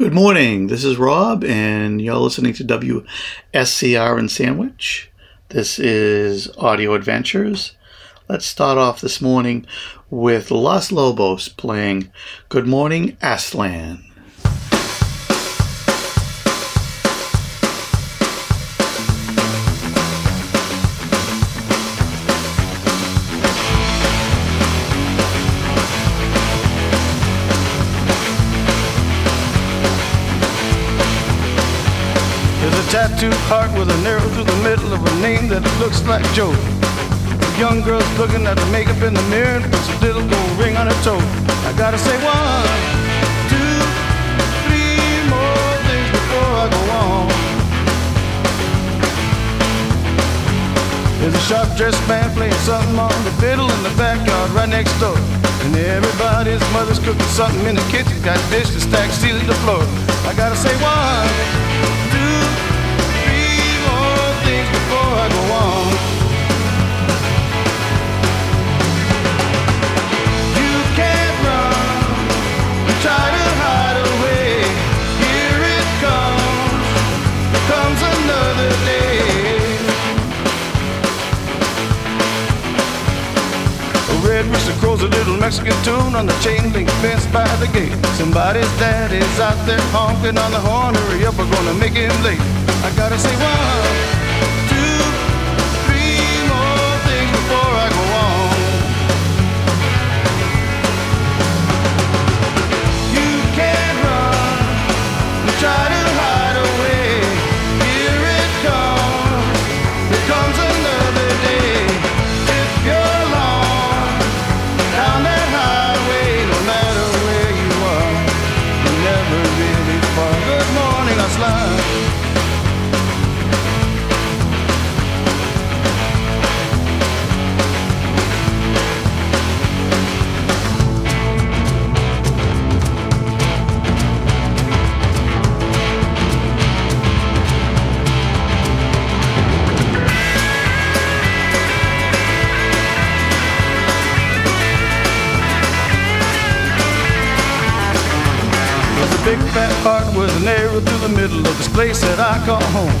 Good morning. This is Rob, and you're listening to WSCR in Sandwich. This is Audio Adventures. Let's start off this morning with Los Lobos playing Good Morning Aztlan. Tattooed heart with an arrow through the middle of a name that looks like Joe. Young girl's looking at the makeup in the mirror and puts a little gold ring on her toe. I gotta say one, two, three more things before I go on. There's a sharp dressed man playing something on the fiddle in the backyard right next door. And everybody's mother's cooking something in the kitchen, got dishes stacked, sealing the floor. I gotta say one, two, Mexican tune on the chain link fence by the gate. Somebody's daddy's out there honking on the horn. Hurry up, we're gonna make him late. I gotta say one, with an arrow through the middle of this place that I call home.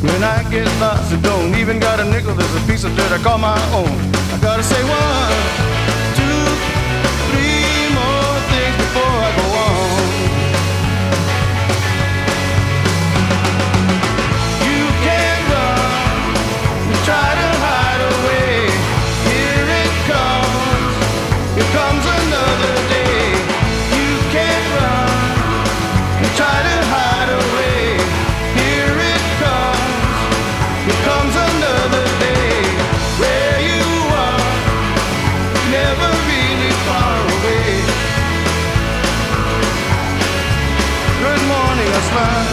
When I get lost and don't even got a nickel, there's a piece of dirt I call my own. I gotta say one, morning,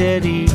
Steady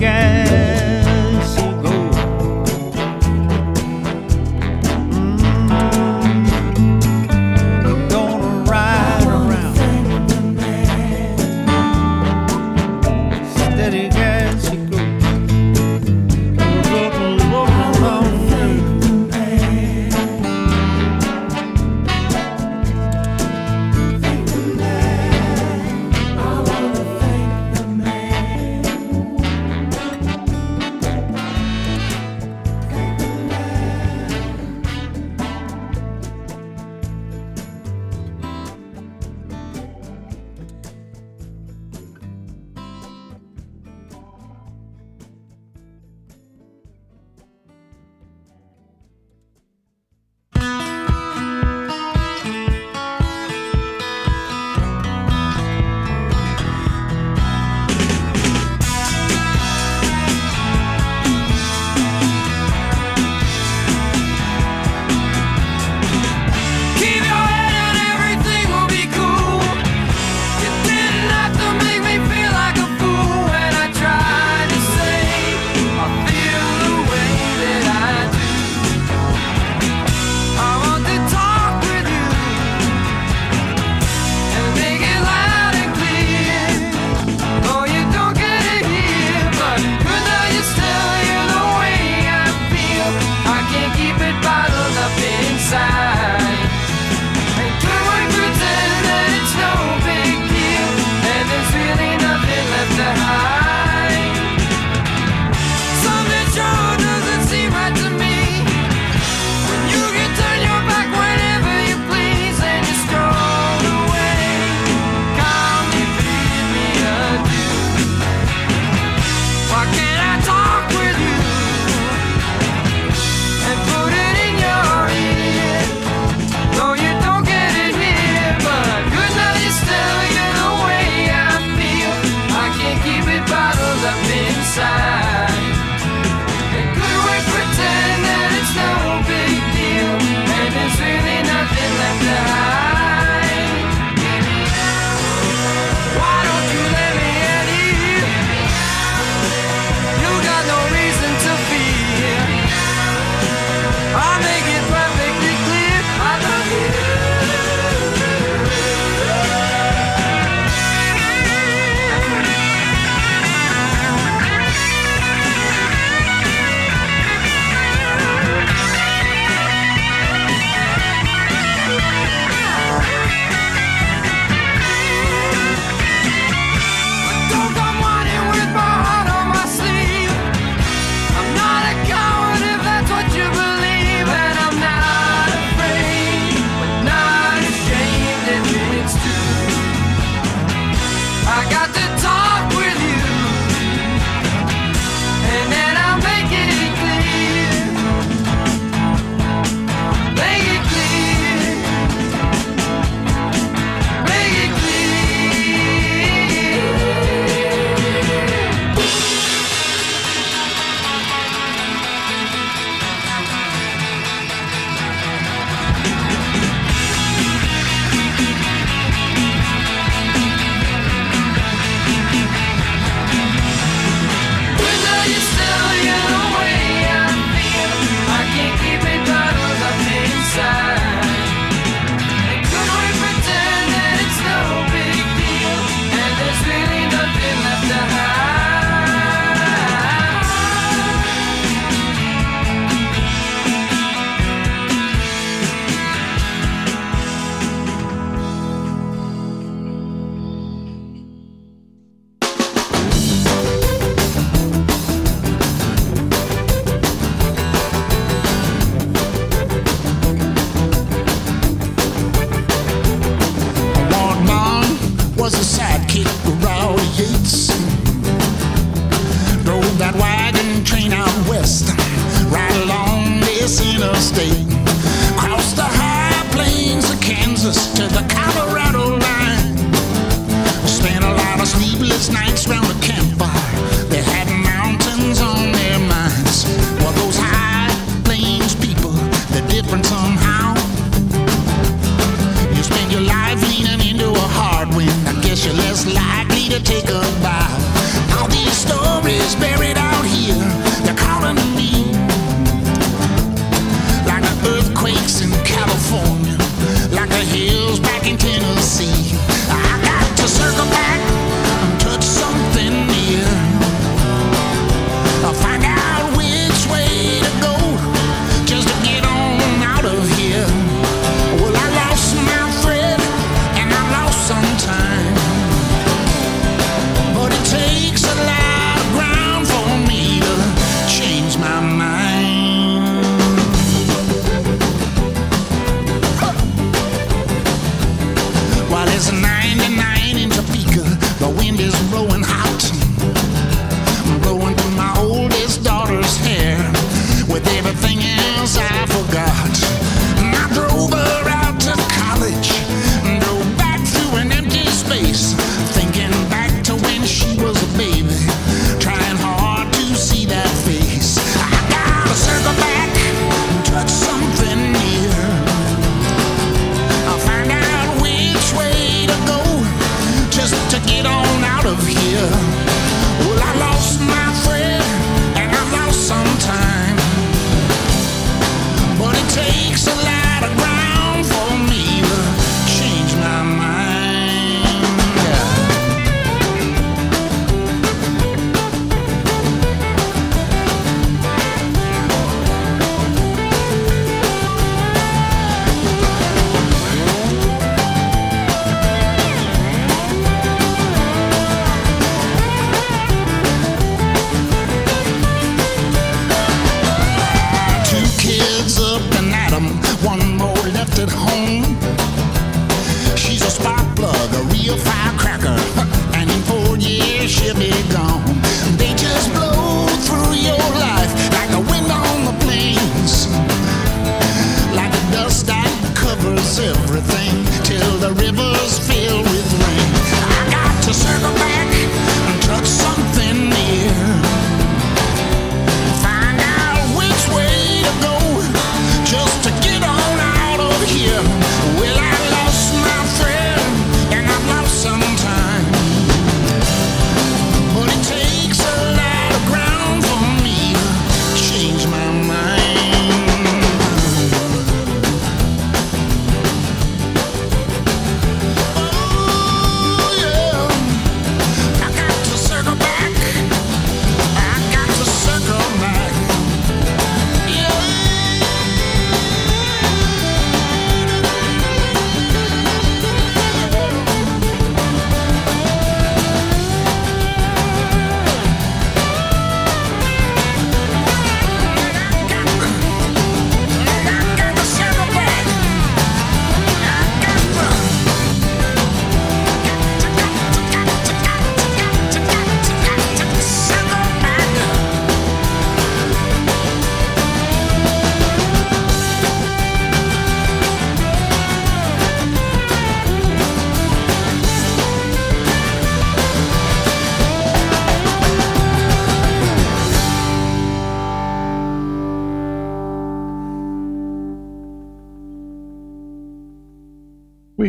Well, it's 99 in Topeka. The wind is blowing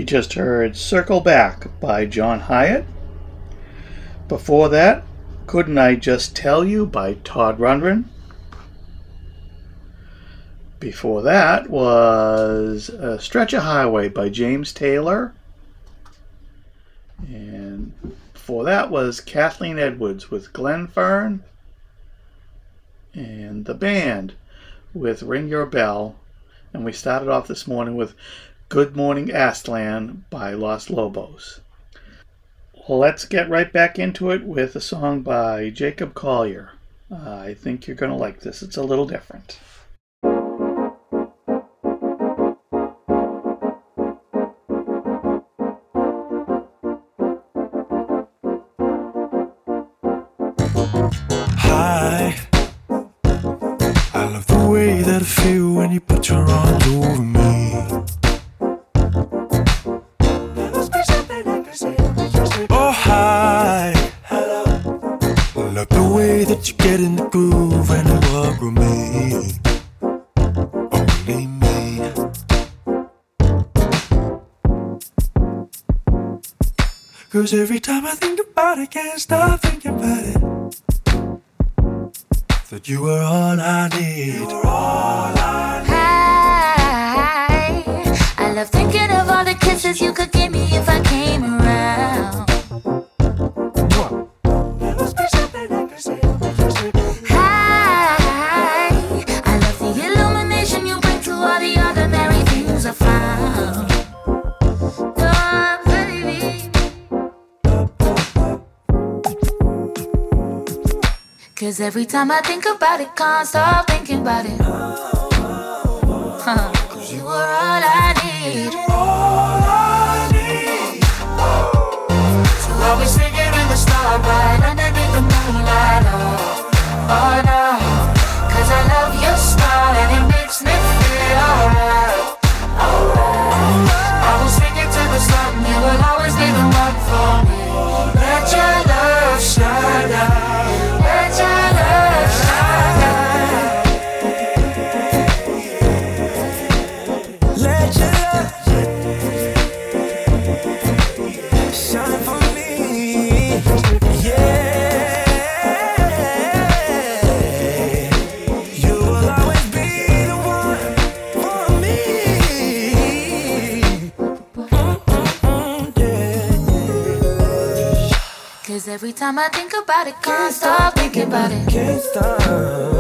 just heard Circle Back by John Hiatt. Before that, Couldn't I Just Tell You by Todd Rundgren. Before that was Stretch of Highway by James Taylor. And before that was Kathleen Edwards with Glenfern. And the band with Ring Your Bell. And we started off this morning with Good Morning Aztlan by Los Lobos. Let's get right back into it with a song by Jacob Collier. Uh, I think you're going to like this. It's a little different. Hi. I love the way that I feel when you put your arms over Cause every time I think about it, can't stop thinking about it. That you were all I need. Hi. I need. I love thinking of all the kisses you could every time I think about it, can't stop thinking about it. Huh. Cause you were all I need. All I need. So I singing in the starlight, underneath the moonlight. Oh, oh. Cause I love your smile and it makes me feel alright. Alright. I will sing it to the sun, you will always be the one for me. Every time I think about it, can't stop thinking about it. Can't stop.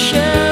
share.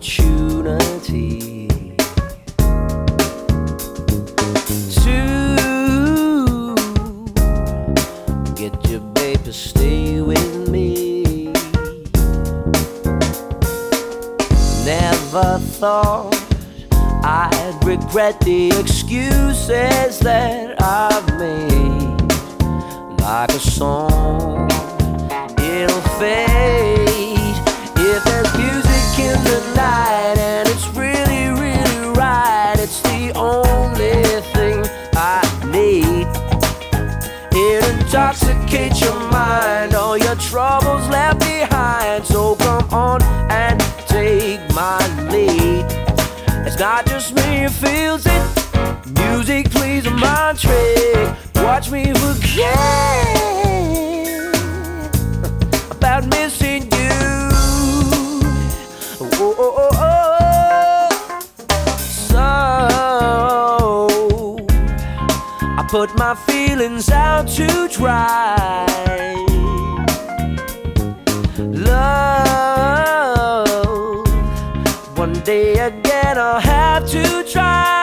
Opportunity to get your baby to stay with me. Never thought I'd regret the excuses that I've made. Like a song, it'll fade put my feelings out to dry. Love, one day again I'll have to try.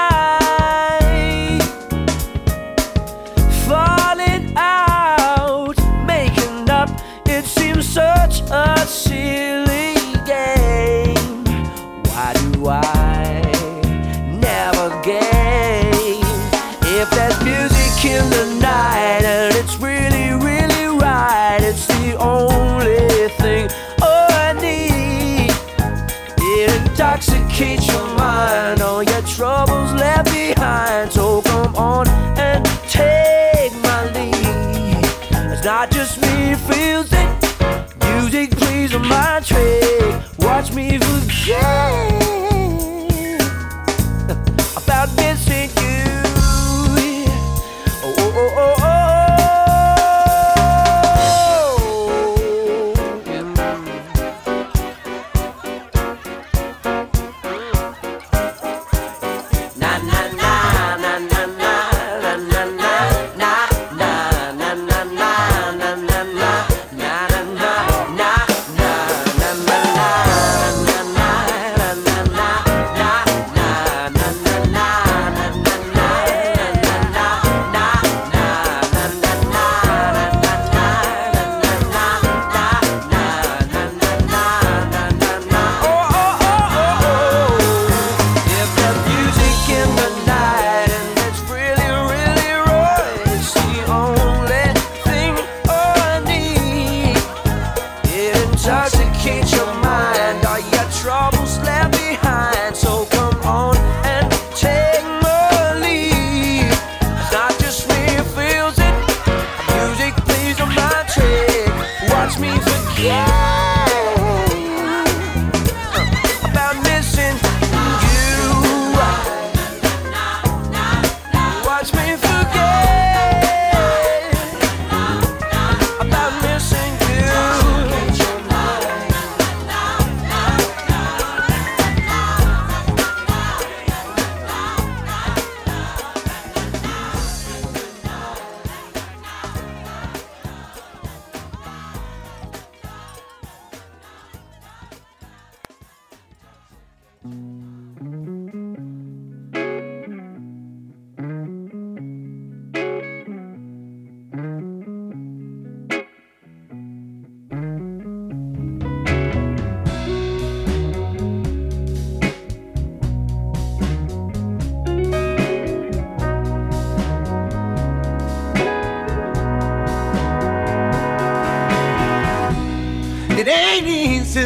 Intoxicates your mind, all your troubles left behind. So come on and take my lead. It's not just me who feels it. Music plays on my trick. Watch me forget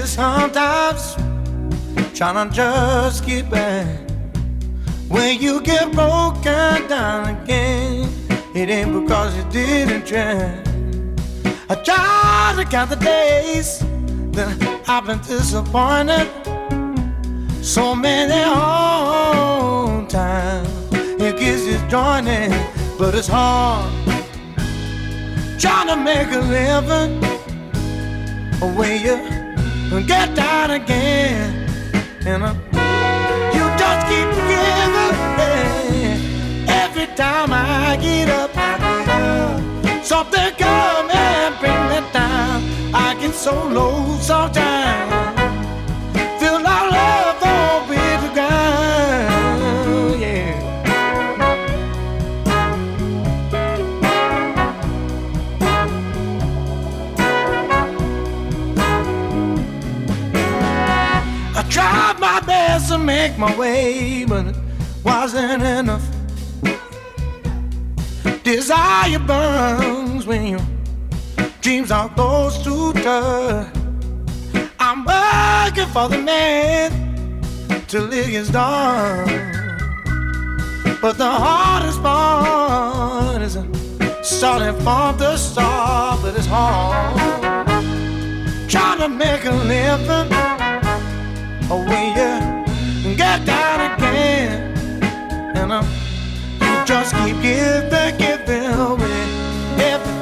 sometimes trying to just get back. When you get broken down again, it ain't because you didn't try. I try to count the days that I've been disappointed. So many times it gets disjointed, but it's hard trying to make a living when you get down again. And uh, you just keep giving. Every time I get up, I get up. Something come and bring me down. I get so low sometimes. To make my way, but it wasn't enough. Desire burns when your dreams are close to touch. I'm working for the man till it gets dark. But the hardest part is starting from the start, but it's hard. Trying to make a living, oh when you get down again, and um, you just keep giving, giving away everything,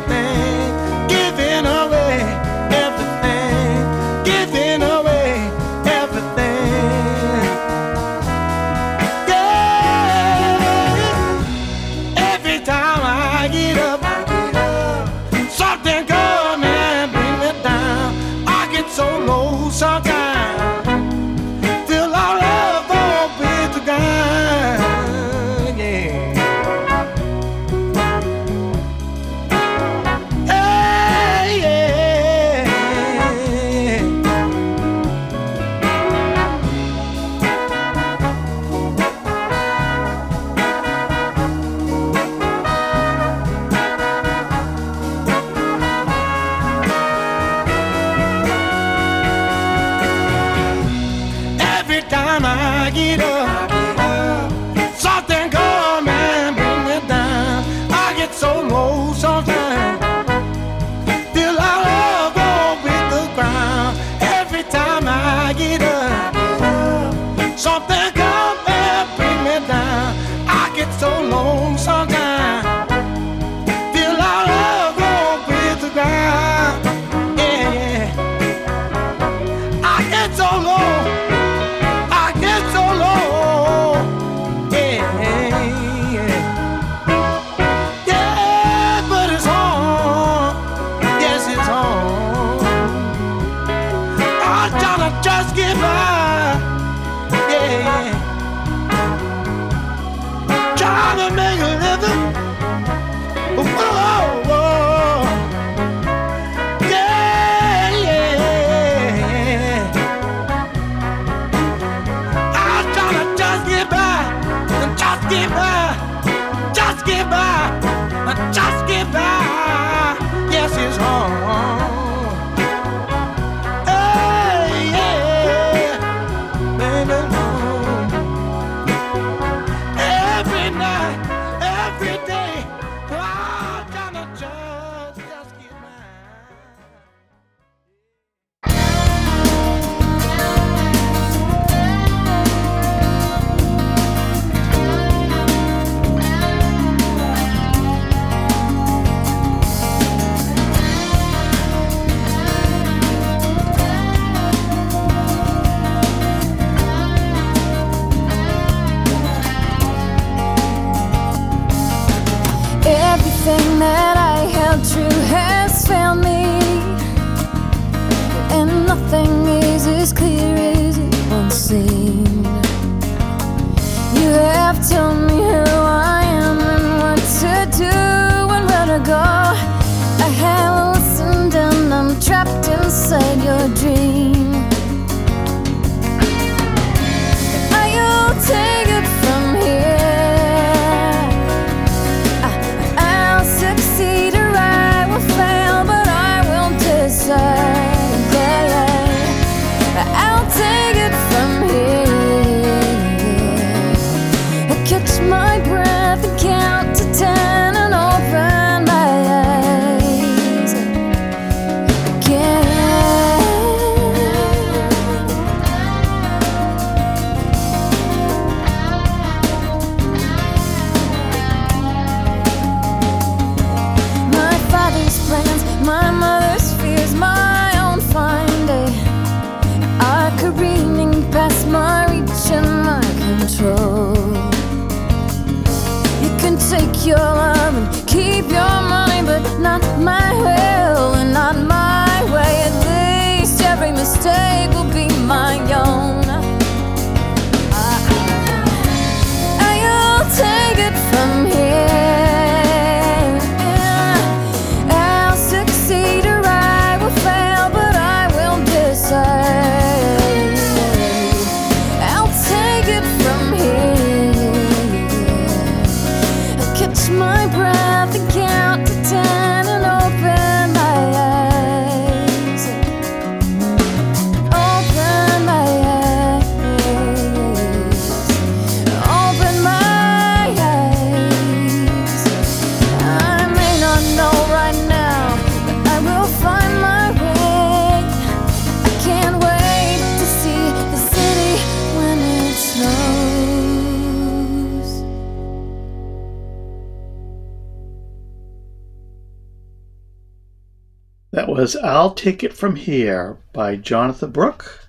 I'll Take It From Here by Jonathan Brook.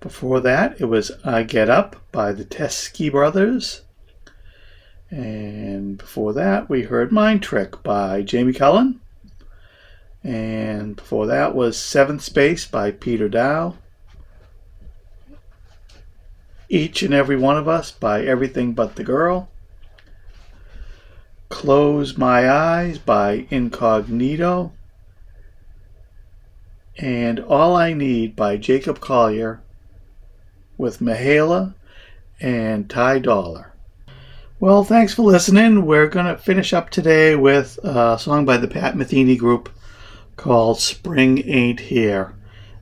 Before that, it was I Get Up by the Teskey Brothers. And before that, we heard Mind Trick by Jamie Cullum. And before that was Seventh Space by Peter Dow. Each and Every One of Us by Everything But the Girl. Close My Eyes by Incognito. And All I Need by Jacob Collier with Mahalia and Ty Dolla. Well, thanks for listening. We're going to finish up today with a song by the Pat Metheny Group called Spring Ain't Here.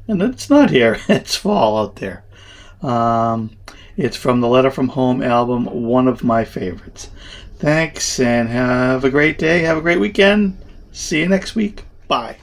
And it's not here, it's fall out there. Um, it's from the Letter from Home album, one of my favorites. Thanks and have a great day. Have a great weekend. See you next week. Bye.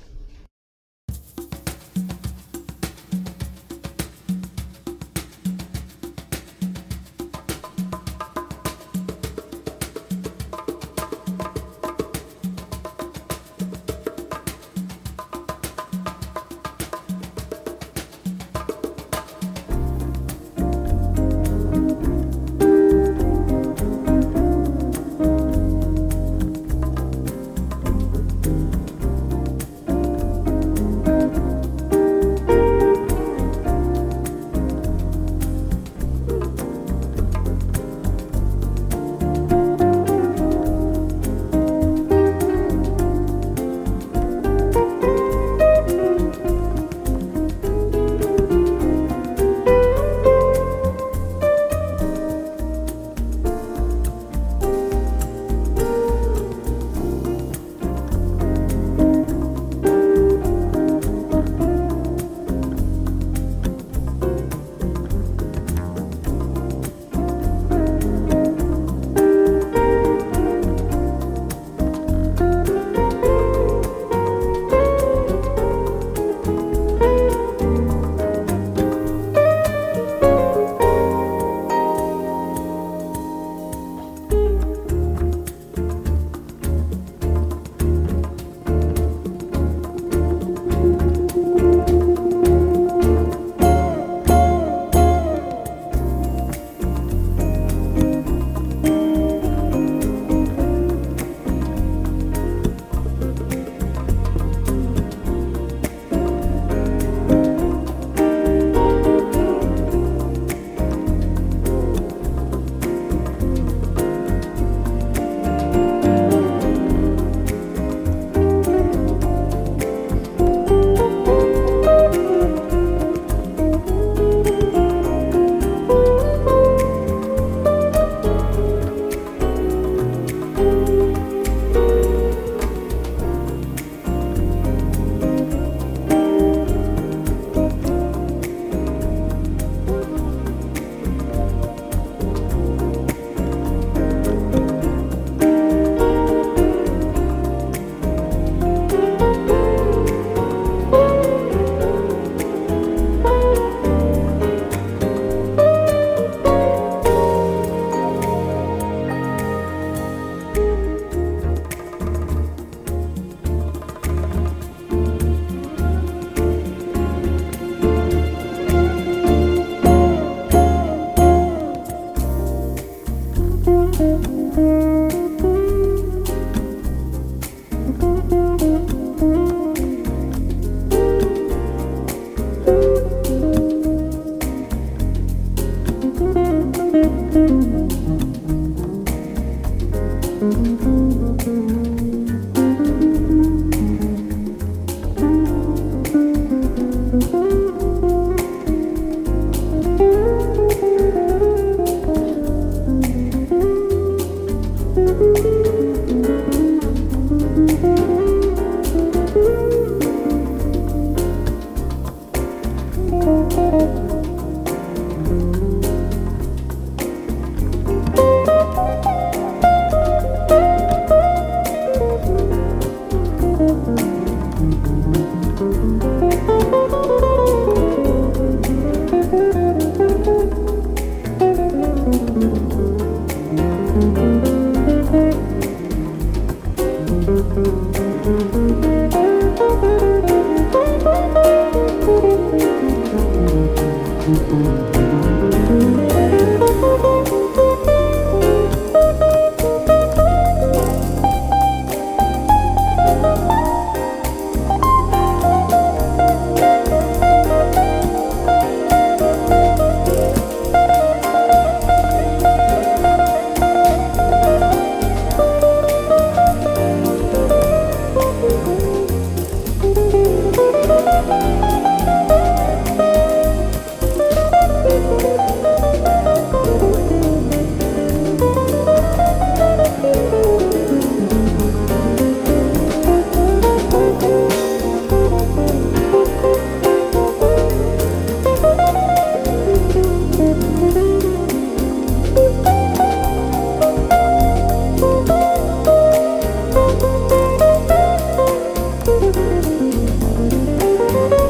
Música